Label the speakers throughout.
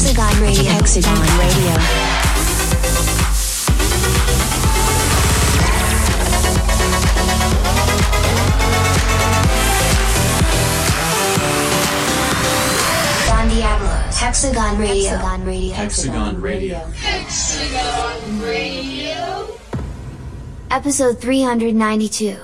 Speaker 1: Hexagon Radio. Hexagon Radio. Diablo. Hexagon Radio. Hexagon Radio.
Speaker 2: Hexagon Radio.
Speaker 3: Hexagon Radio.
Speaker 1: Episode 392.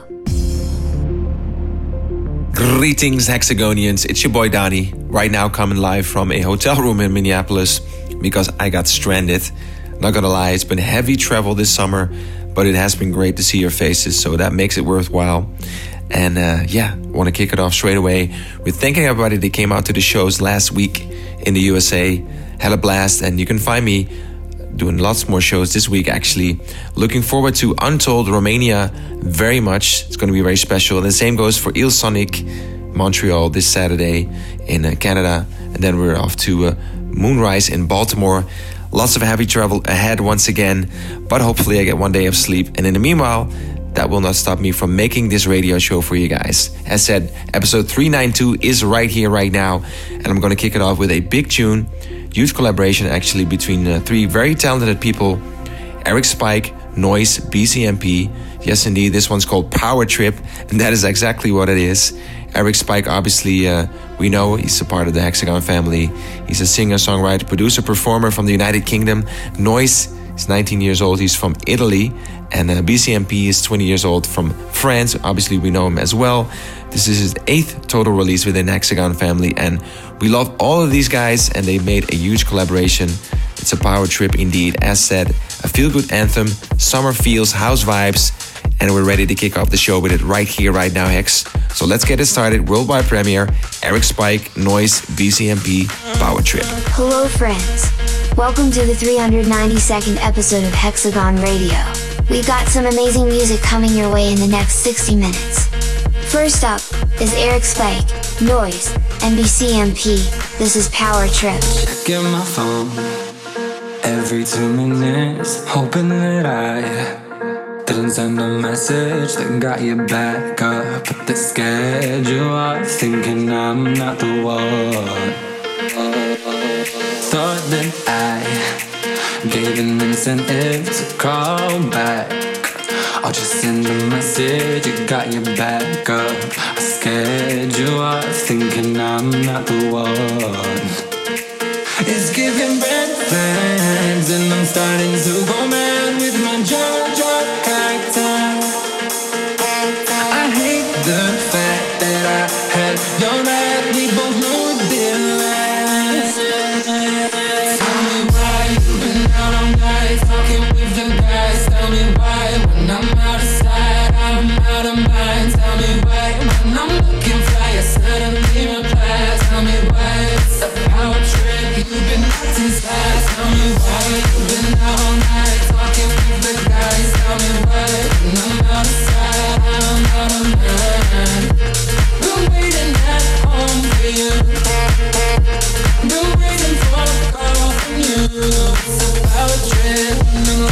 Speaker 4: Greetings, Hexagonians. It's your boy Donnie. Right now, coming live from a hotel room in Minneapolis because I got stranded. Not gonna lie, it's been heavy travel this summer, but it has been great to see your faces, so that makes it worthwhile. And uh, yeah, want to kick it off straight away with thanking everybody that came out to the shows last week in the USA. Had a blast, and you can find me doing lots more shows this week actually. Looking forward to Untold Romania very much. It's going to be very special. And the same goes for Île Soniq Montreal this Saturday in uh, Canada. And then we're off to uh, Moonrise in Baltimore. Lots of heavy travel ahead once again, but hopefully I get one day of sleep. And in the meanwhile, that will not stop me from making this radio show for you guys. As said, episode 392 is right here, right now, and I'm gonna kick it off with a big tune. Huge collaboration actually between uh, three very talented people Eric Spike, Noise, BCMP. Yes, indeed, this one's called Power Trip, and that is exactly what it is. Eric Spike, obviously, uh, we know he's a part of the Hexagon family. He's a singer, songwriter, producer, performer from the United Kingdom. Noise is 19 years old, he's from Italy. And uh, BCMP is 20 years old from France. Obviously, we know him as well. This is his eighth total release within the Hexagon family, and we love all of these guys, and they made a huge collaboration. It's a power trip indeed. As said, a feel good anthem, summer feels, house vibes, and we're ready to kick off the show with it right here, right now, Hex. So let's get it started. Worldwide premiere Eric Spike, Noise, BCMP, Power Trip.
Speaker 1: Hello, friends. Welcome to the 392nd episode of Hexagon Radio. We've got some amazing music coming your way in the next 60 minutes. First up is Eric Spike, Noise, and BCMP. This is Power Trip.
Speaker 2: Check my phone every two minutes, hoping that I didn't send a message that got you back up at the schedule. Off thinking I'm not the one. Thought that I gave an incentive to call back. I'll just send a message, it got you back up. I schedule, off thinking I'm not the one. It's giving red flags, and I'm starting to go mad with my jaw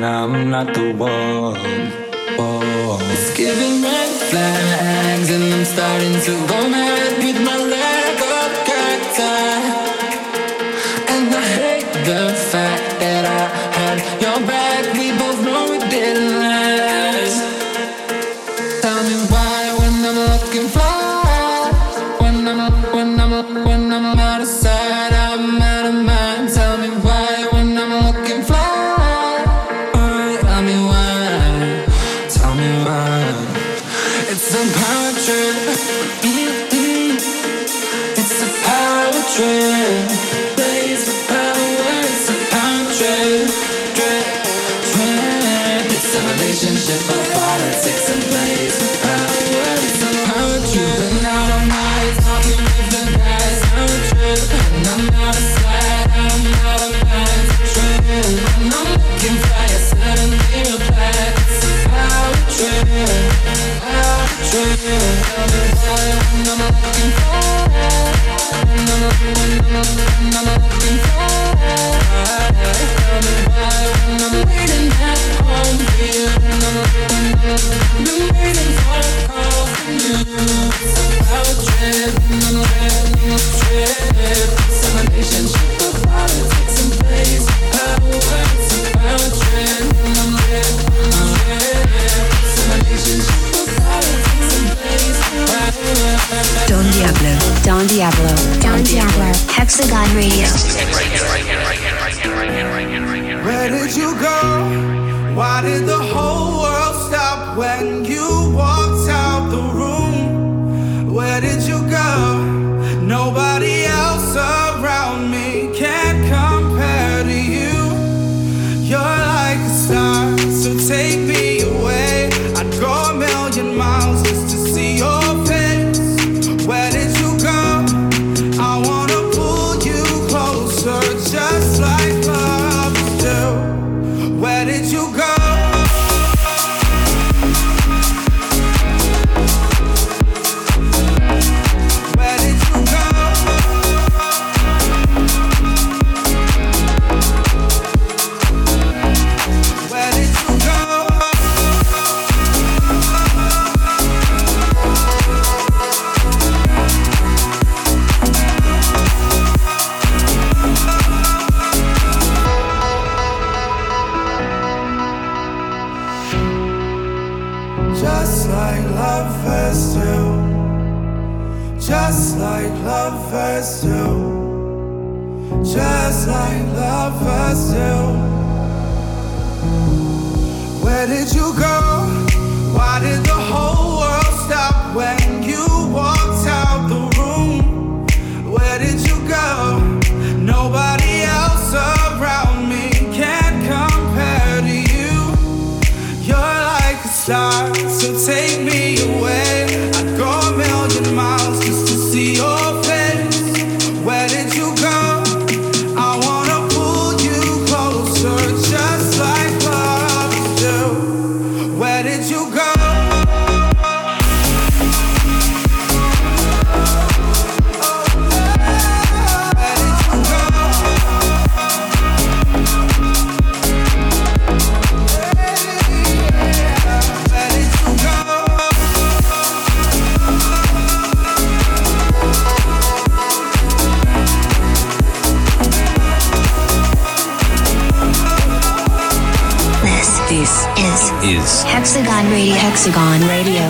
Speaker 2: and. I'm not the one. Oh. It's giving red flags, and I'm starting to go mad with my lack looking fine. just like lovers do, just like lovers do. Where did you go? Why did the
Speaker 5: Hexagon Radio.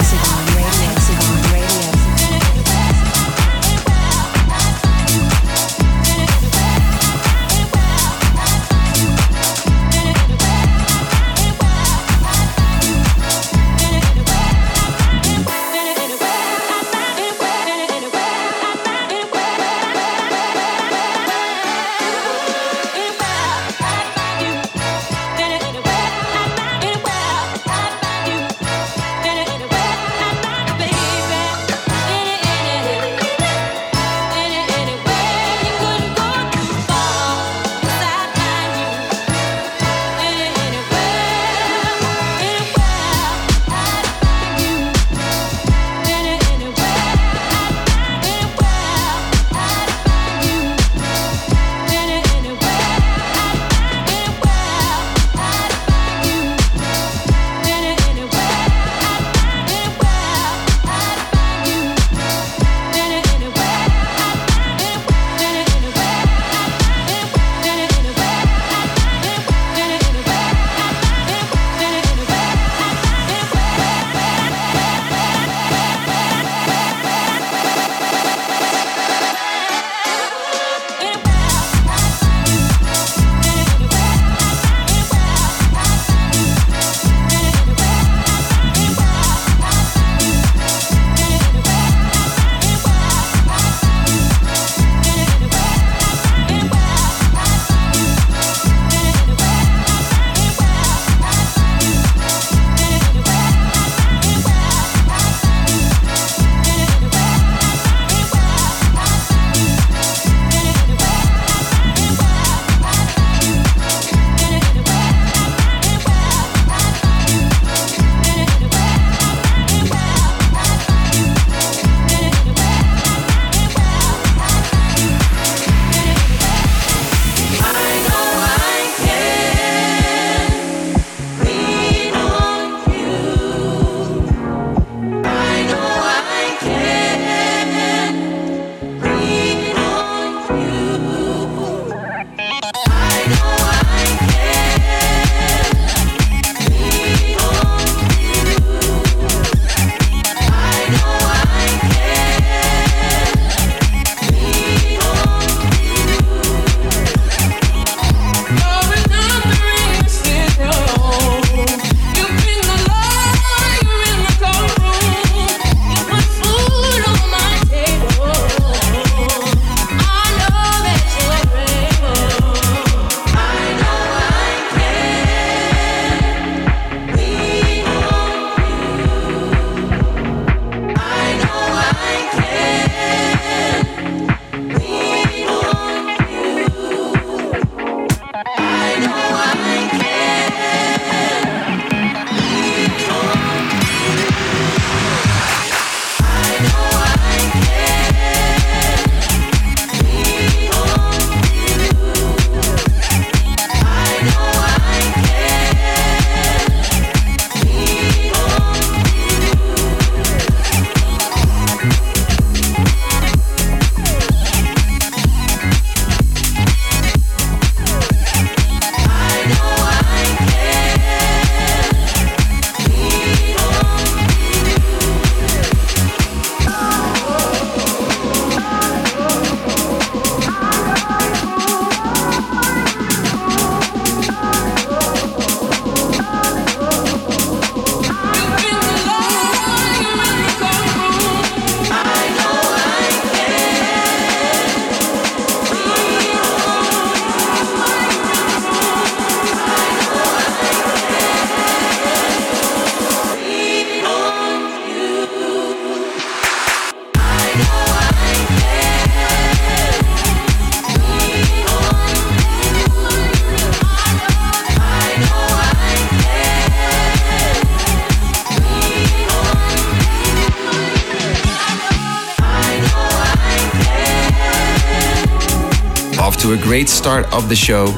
Speaker 4: To a great start of the show.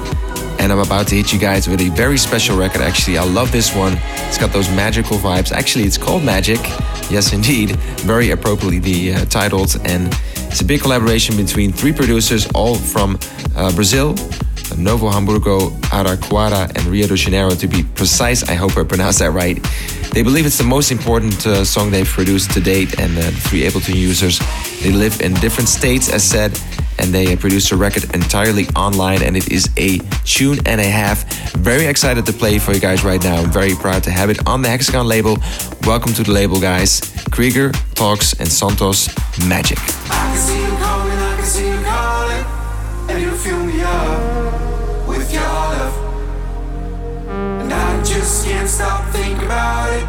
Speaker 4: And I'm about to hit you guys with a very special record. Actually, I love this one. It's got those magical vibes. Actually, it's called Magic. Yes, indeed. Very appropriately uh, titled. And it's a big collaboration between three producers, all from uh, Brazil Novo Hamburgo, Araraquara, and Rio de Janeiro to be precise. I hope I pronounced that right. They believe it's the most important uh, song they've produced to date, and uh, the three Ableton users they live in different states, as said, and they uh, produce a record entirely online, and it is a tune and a half. Very excited to play for you guys right now. I'm very proud to have it on the Hexagon label. Welcome to the label, guys. Krieger, Talks, and Santos Magic.
Speaker 6: Just can't stop thinking about it.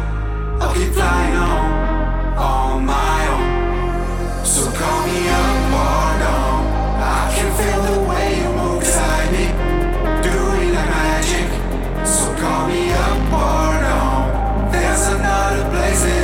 Speaker 6: I'll keep flying on, on my own. So call me up or down. I can feel the way you move beside me, doing like magic. So call me up or down. There's another place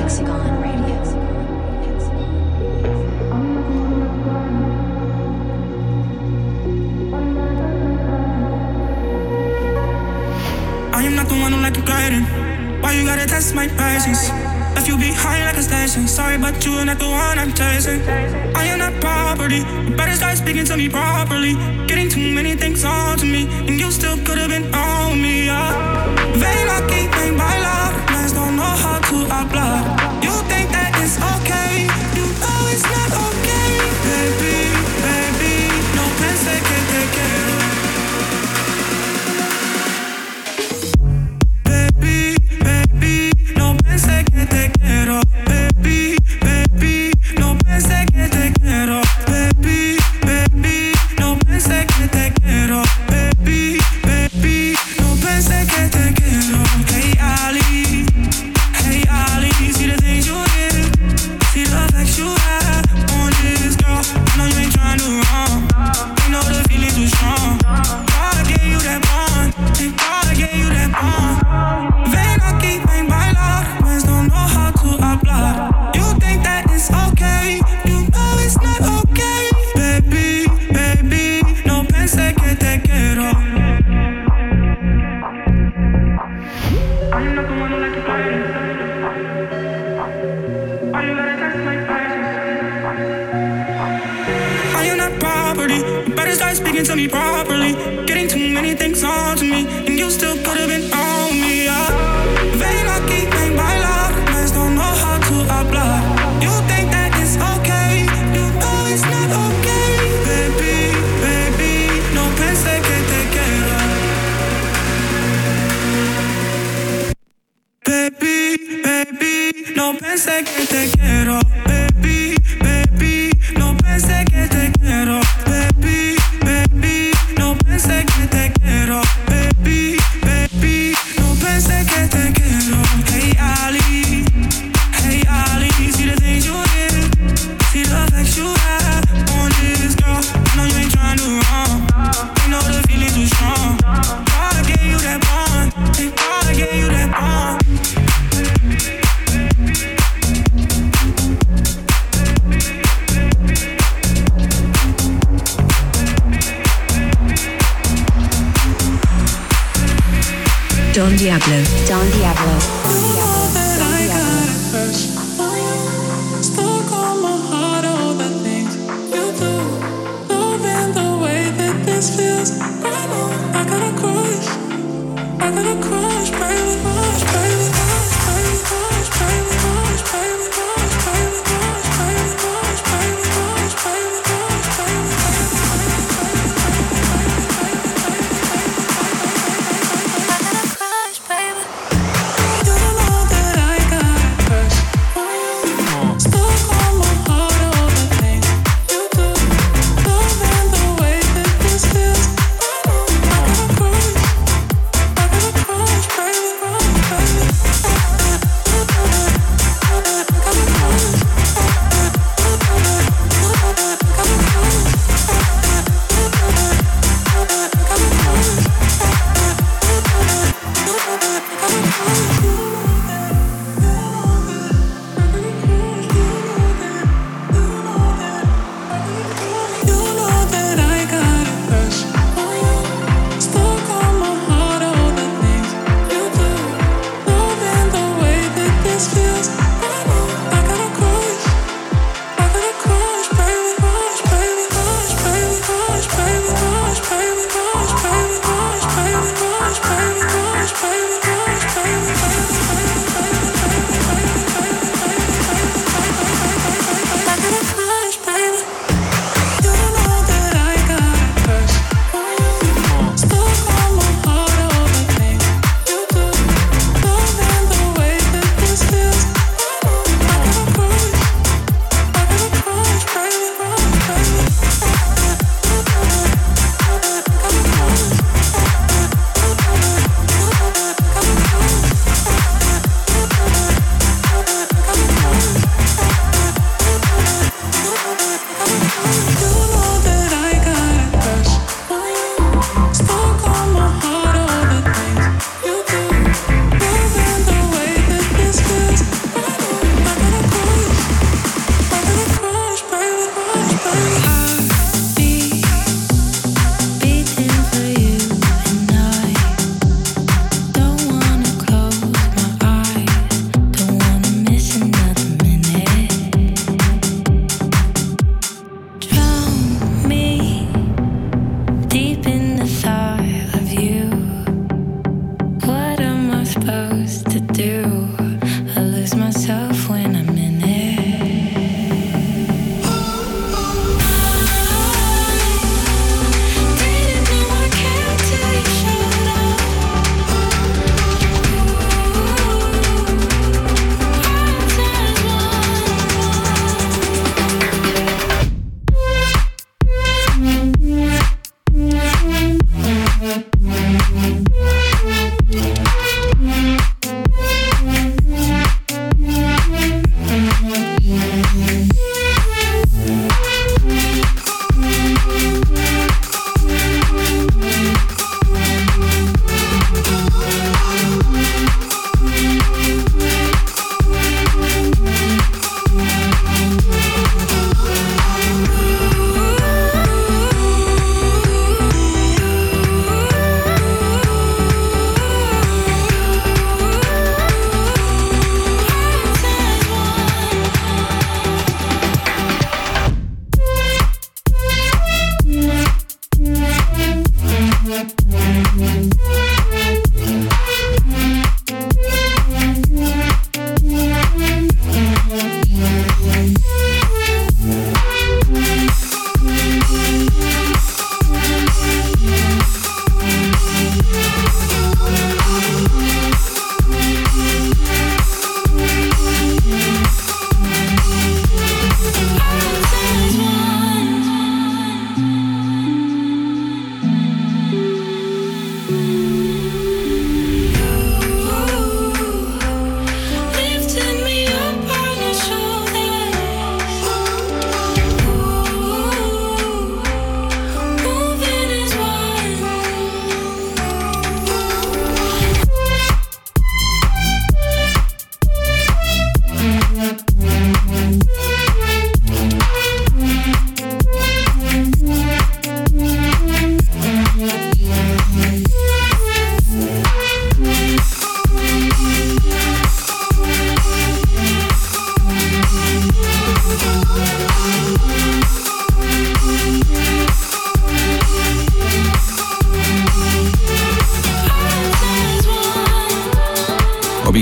Speaker 7: Don Diablo. Don Diablo.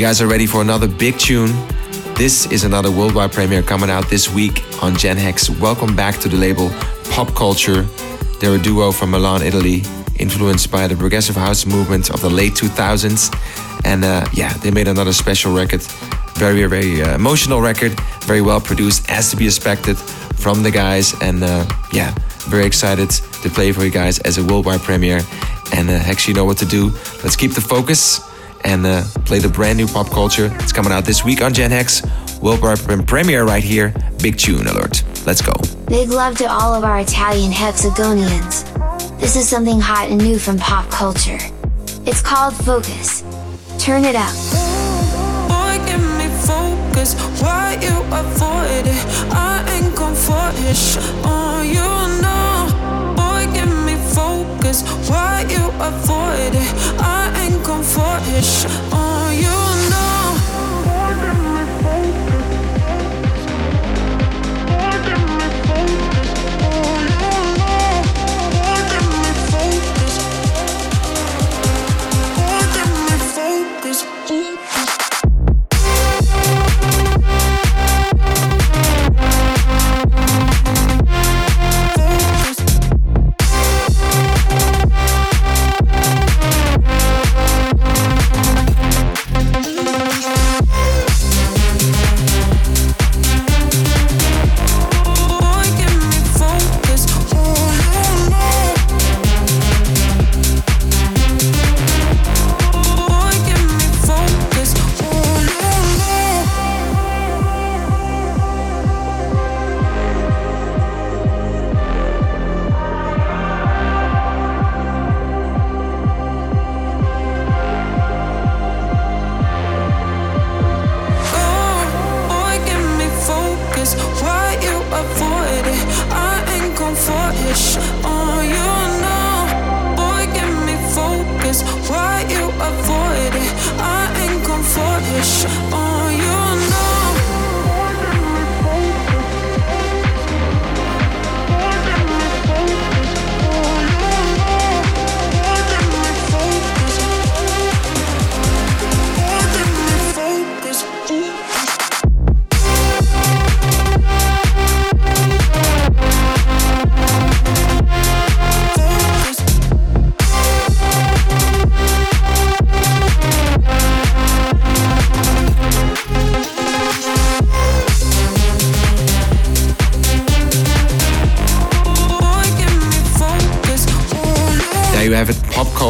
Speaker 4: Guys are ready for another big tune. This is another worldwide premiere coming out this week on Gen Hex. Welcome back to the label Pop Culture. They're a duo from Milan, Italy, influenced by the progressive house movement of the late 2000s. And uh, yeah, they made another special record. Very, very uh, emotional record. Very well produced, as to be expected from the guys. And uh, yeah, very excited to play for you guys as a worldwide premiere. And uh, actually know what to do. Let's keep the focus and uh, play the brand new pop culture. It's coming out this week on Gen Hex. Worldwide premiere right here. Big tune alert. Let's go.
Speaker 1: Big love to all of our Italian hexagonians. This is something hot and new from pop culture. It's called Focus. Turn it up.
Speaker 8: Boy, give me focus. Why you avoid it? I ain't gon' force on you know. Boy, give me focus. Why you avoid it? I force on you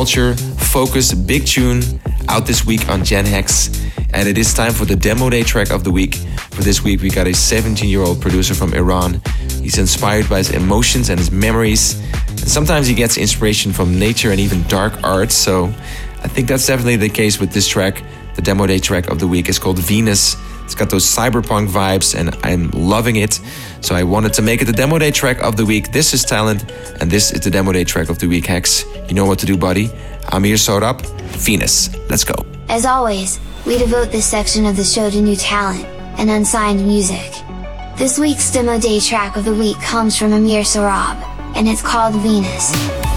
Speaker 4: culture, focus, big tune out this week on Gen Hex. And it is time for the demo day track of the week. For this week, we got a 17 year old producer from Iran. He's inspired by his emotions and his memories. And sometimes he gets inspiration from nature and even dark art. So I think that's definitely the case with this track. The demo day track of the week is called Venus. It's got those cyberpunk vibes and I'm loving it. So I wanted to make it the demo day track of the week. This is Talent and this is the demo day track of the week, Hex. You know what to do, buddy. Sewed up. Venus. Let's go.
Speaker 1: As always, we devote this section of the show to new talent and unsigned music. This week's demo day track of the week comes from Amir Sorab, and it's called Venus.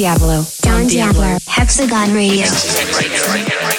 Speaker 7: Diablo.
Speaker 1: Don Diablo. Hexagon Radio.
Speaker 3: This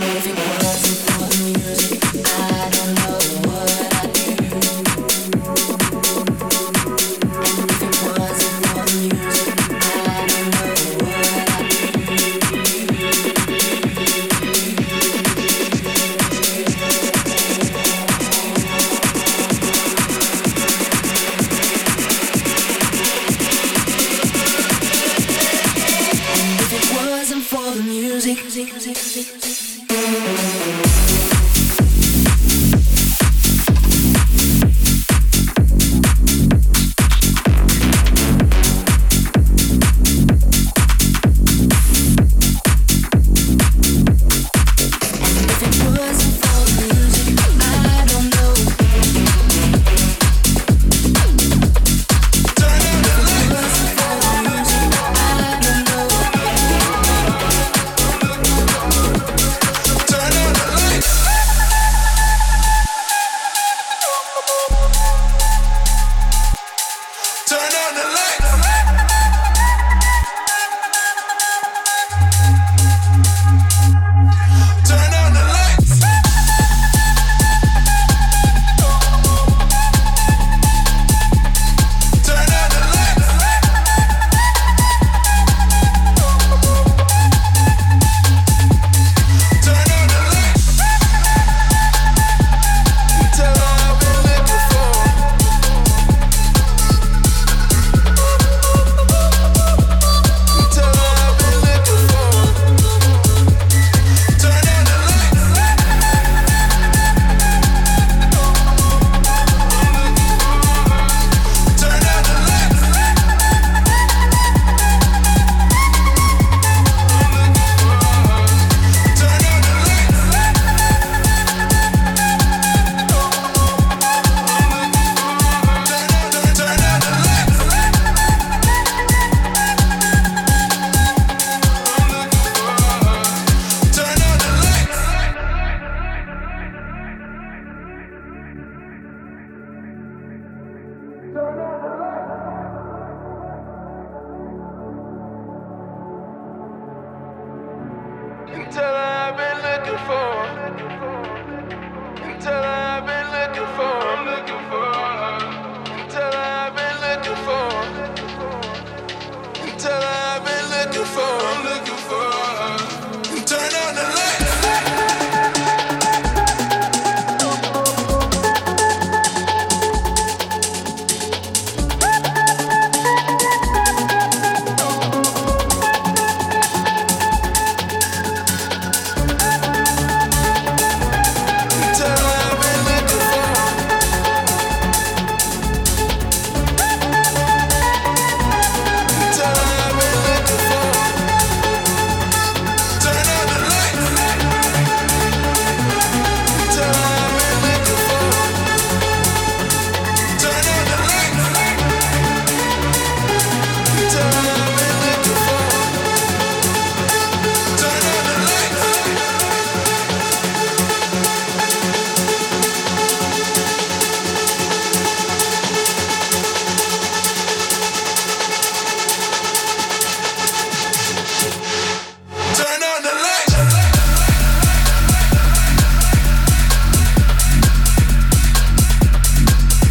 Speaker 9: And if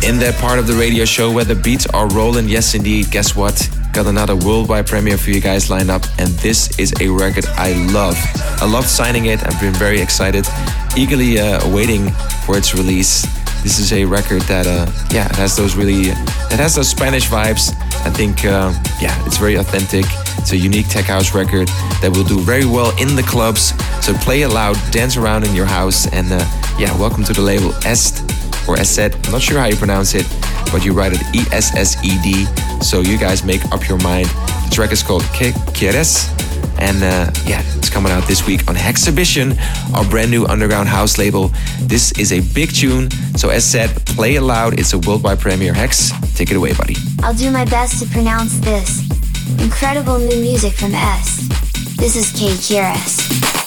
Speaker 4: In that part of the radio show where the beats are rolling, yes indeed, guess what? Got another worldwide premiere for you guys lined up, and this is a record I love. I loved signing it, I've been very excited, eagerly uh, awaiting for its release. This is a record that, uh, yeah, has those really, it has those Spanish vibes. I think, uh, yeah, it's very authentic. It's a unique tech house record that will do very well in the clubs. So play it loud, dance around in your house, and uh, yeah, welcome to the label Est or Esed. I'm not sure how you pronounce it, but you write it E S S E D. So you guys make up your mind. The track is called Que Quieres. And uh, yeah, it's coming out this week on Hexhibition, our brand new underground house label. This is a big tune. So, as said, play it loud. It's a worldwide premiere. Hex, take it away, buddy.
Speaker 1: I'll do my best to pronounce this. Incredible new music from S. This is Kay Kieras.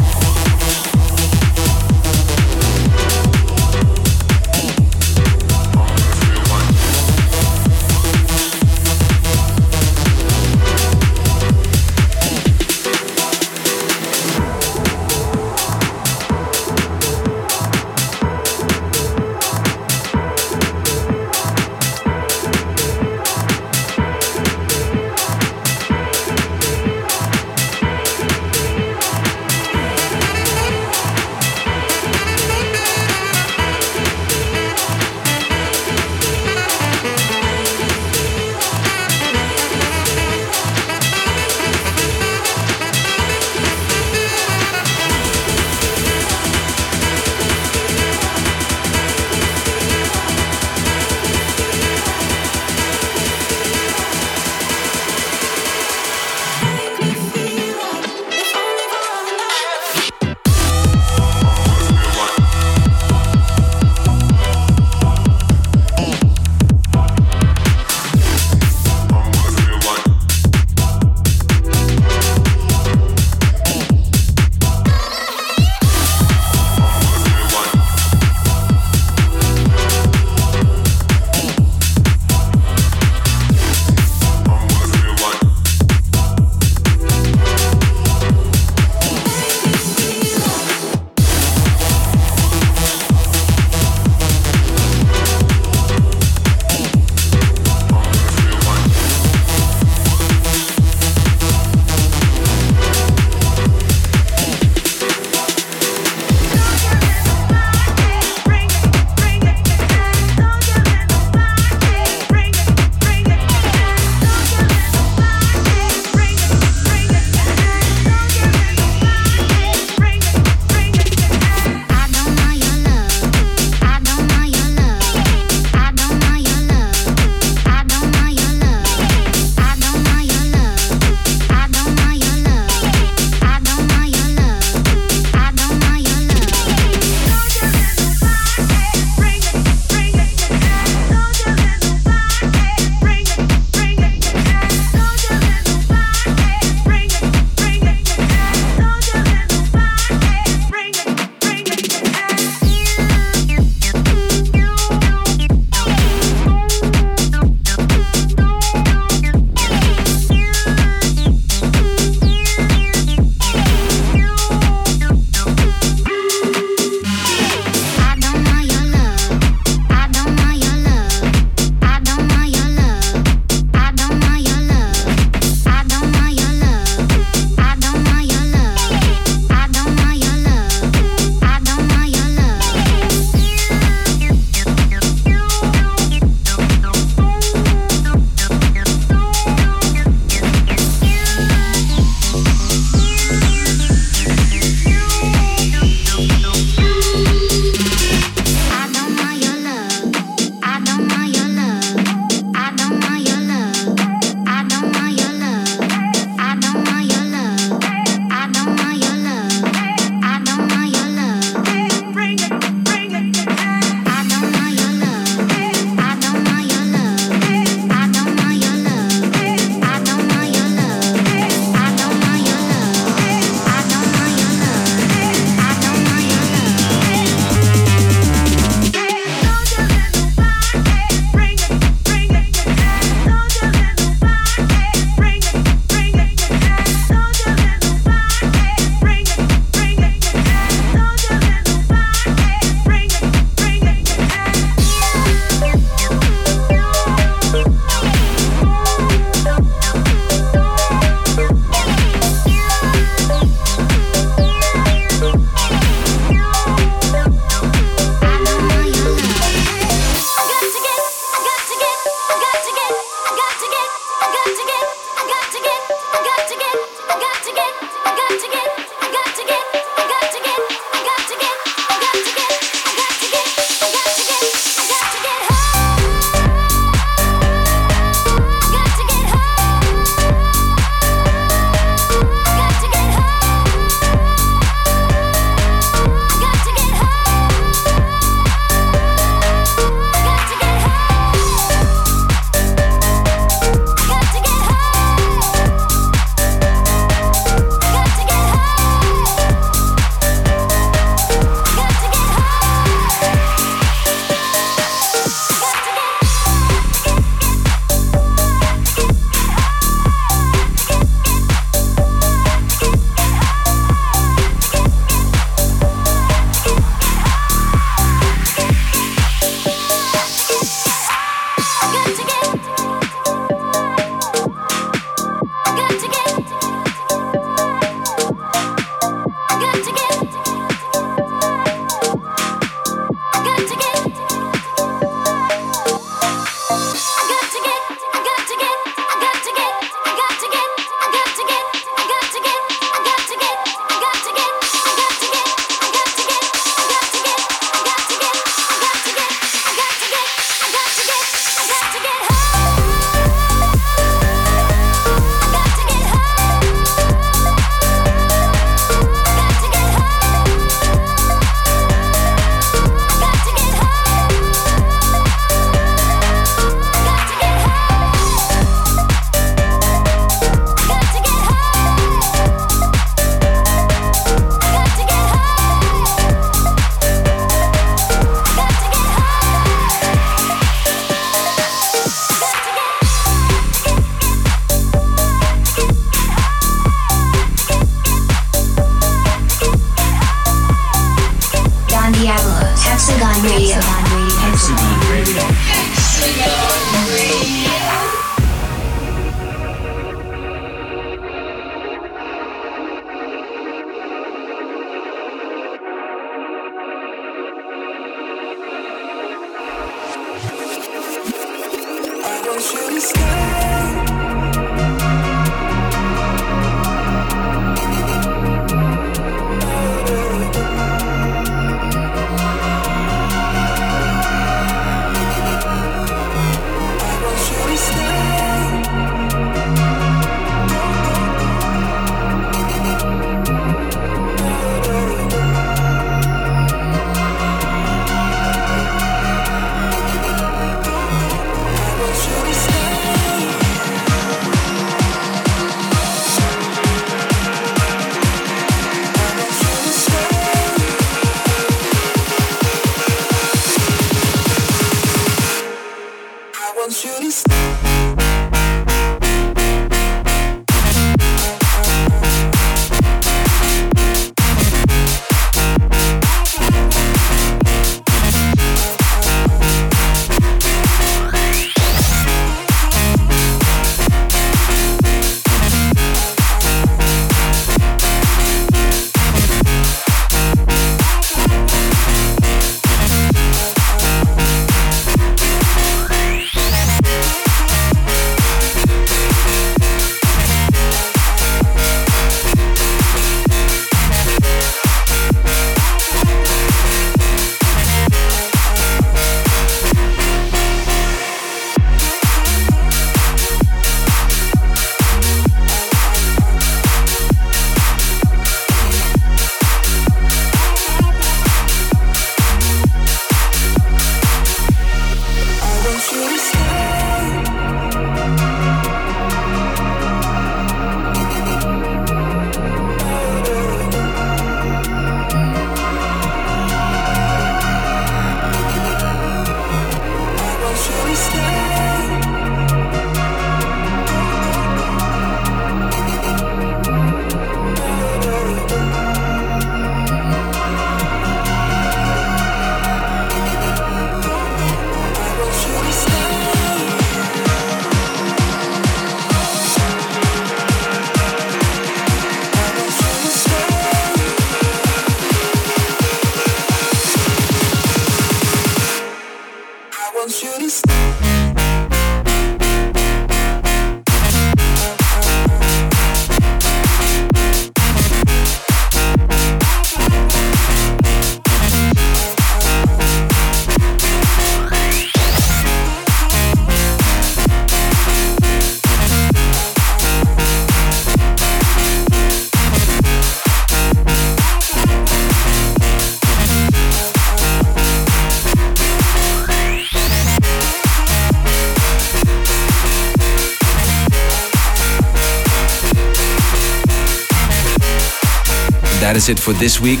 Speaker 4: That is it for this week.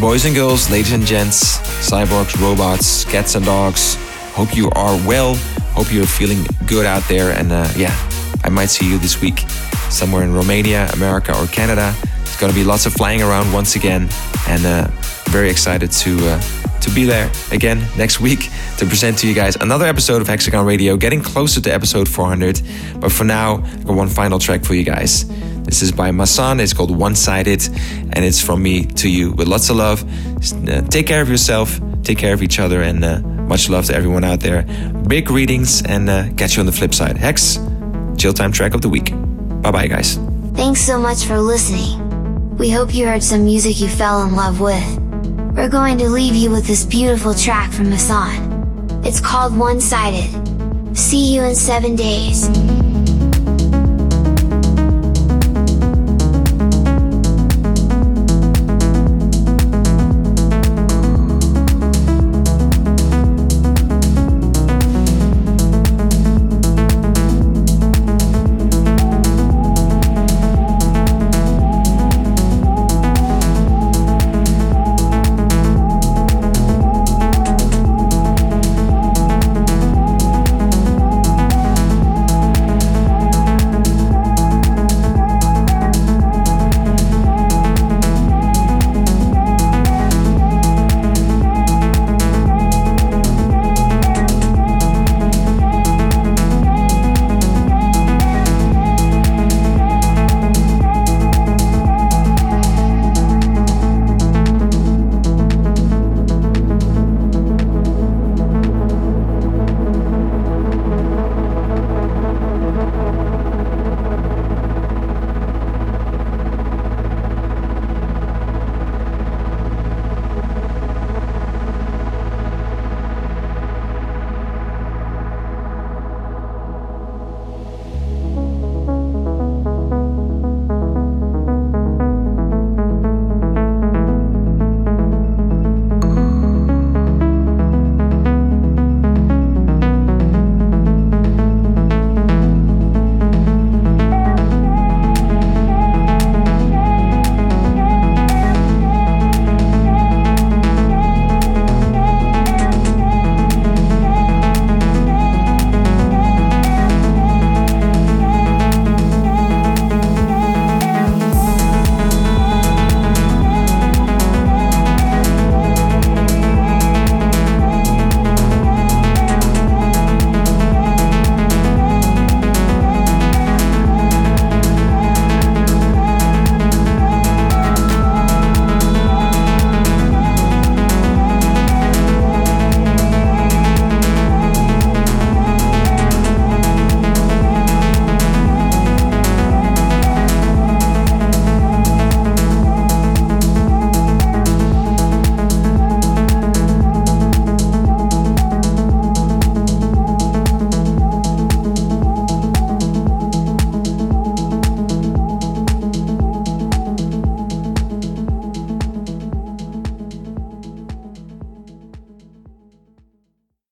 Speaker 4: Boys and girls, ladies and gents, cyborgs, robots, cats and dogs. Hope you are well. Hope you're feeling good out there. And uh, yeah, I might see you this week somewhere in Romania, America, or Canada. It's going to be lots of flying around once again. And uh, very excited to. Uh, to be there again next week to present to you guys another episode of Hexagon Radio, getting closer to episode 400. But for now, one final track for you guys. This is by Masan. It's called One Sided, and it's from me to you with lots of love. Uh, take care of yourself, take care of each other, and uh, much love to everyone out there. Big readings, and uh, catch you on the flip side. Hex, chill time track of the week. Bye bye, guys.
Speaker 1: Thanks so much for listening. We hope you heard some music you fell in love with. We're going to leave you with this beautiful track from Masan. It's called One Sided. See you in seven days.